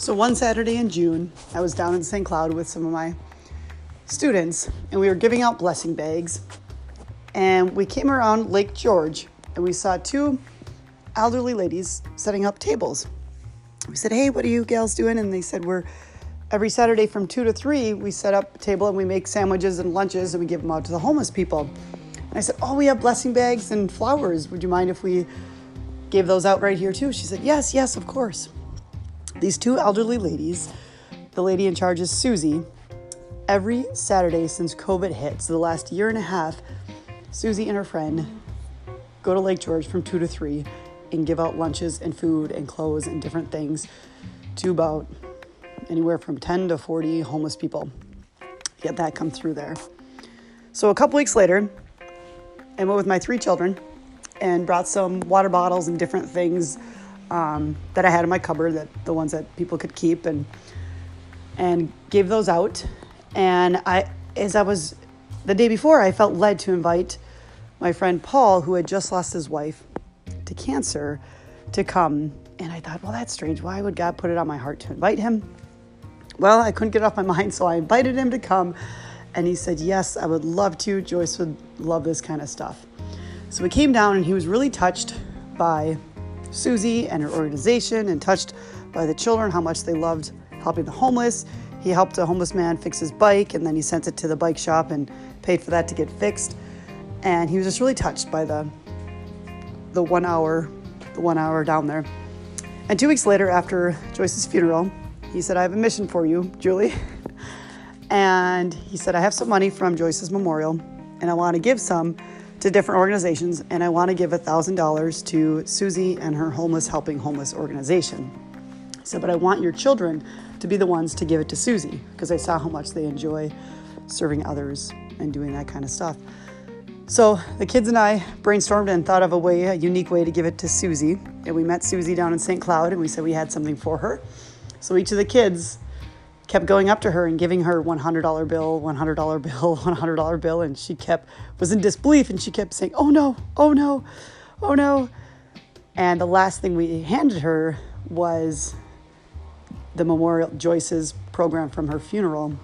So one Saturday in June, I was down in St. Cloud with some of my students, and we were giving out blessing bags. And we came around Lake George, and we saw two elderly ladies setting up tables. We said, "Hey, what are you gals doing?" And they said, "We're every Saturday from two to three, we set up a table and we make sandwiches and lunches, and we give them out to the homeless people." And I said, "Oh, we have blessing bags and flowers. Would you mind if we gave those out right here too?" She said, "Yes, yes, of course." These two elderly ladies, the lady in charge is Susie. Every Saturday since COVID hit, so the last year and a half, Susie and her friend go to Lake George from 2 to 3 and give out lunches and food and clothes and different things to about anywhere from 10 to 40 homeless people. Get that come through there. So a couple weeks later, I went with my three children and brought some water bottles and different things um, that I had in my cupboard, that the ones that people could keep, and and gave those out. And I, as I was the day before, I felt led to invite my friend Paul, who had just lost his wife to cancer, to come. And I thought, well, that's strange. Why would God put it on my heart to invite him? Well, I couldn't get it off my mind, so I invited him to come. And he said, Yes, I would love to. Joyce would love this kind of stuff. So we came down, and he was really touched by Susie and her organization and touched by the children, how much they loved helping the homeless. He helped a homeless man fix his bike and then he sent it to the bike shop and paid for that to get fixed. And he was just really touched by the the one hour the one hour down there. And two weeks later, after Joyce's funeral, he said, I have a mission for you, Julie. and he said, I have some money from Joyce's memorial and I want to give some to different organizations, and I want to give $1,000 to Susie and her Homeless Helping Homeless organization. I said, but I want your children to be the ones to give it to Susie because I saw how much they enjoy serving others and doing that kind of stuff. So the kids and I brainstormed and thought of a way, a unique way to give it to Susie. And we met Susie down in St. Cloud and we said we had something for her. So each of the kids kept going up to her and giving her $100 bill, $100 bill, $100 bill, and she kept was in disbelief and she kept saying, "Oh no, oh no, oh no." And the last thing we handed her was the memorial Joyce's program from her funeral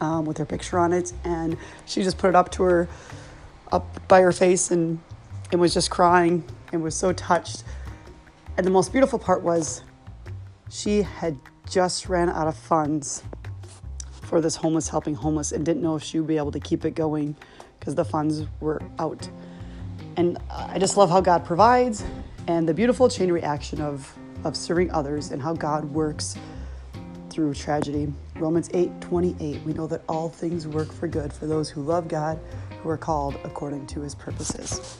um, with her picture on it, and she just put it up to her, up by her face, and it was just crying and was so touched. And the most beautiful part was she had just ran out of funds for this homeless helping homeless and didn't know if she would be able to keep it going because the funds were out. And I just love how God provides and the beautiful chain reaction of, of serving others and how God works through tragedy. Romans 8 28, we know that all things work for good for those who love God, who are called according to his purposes.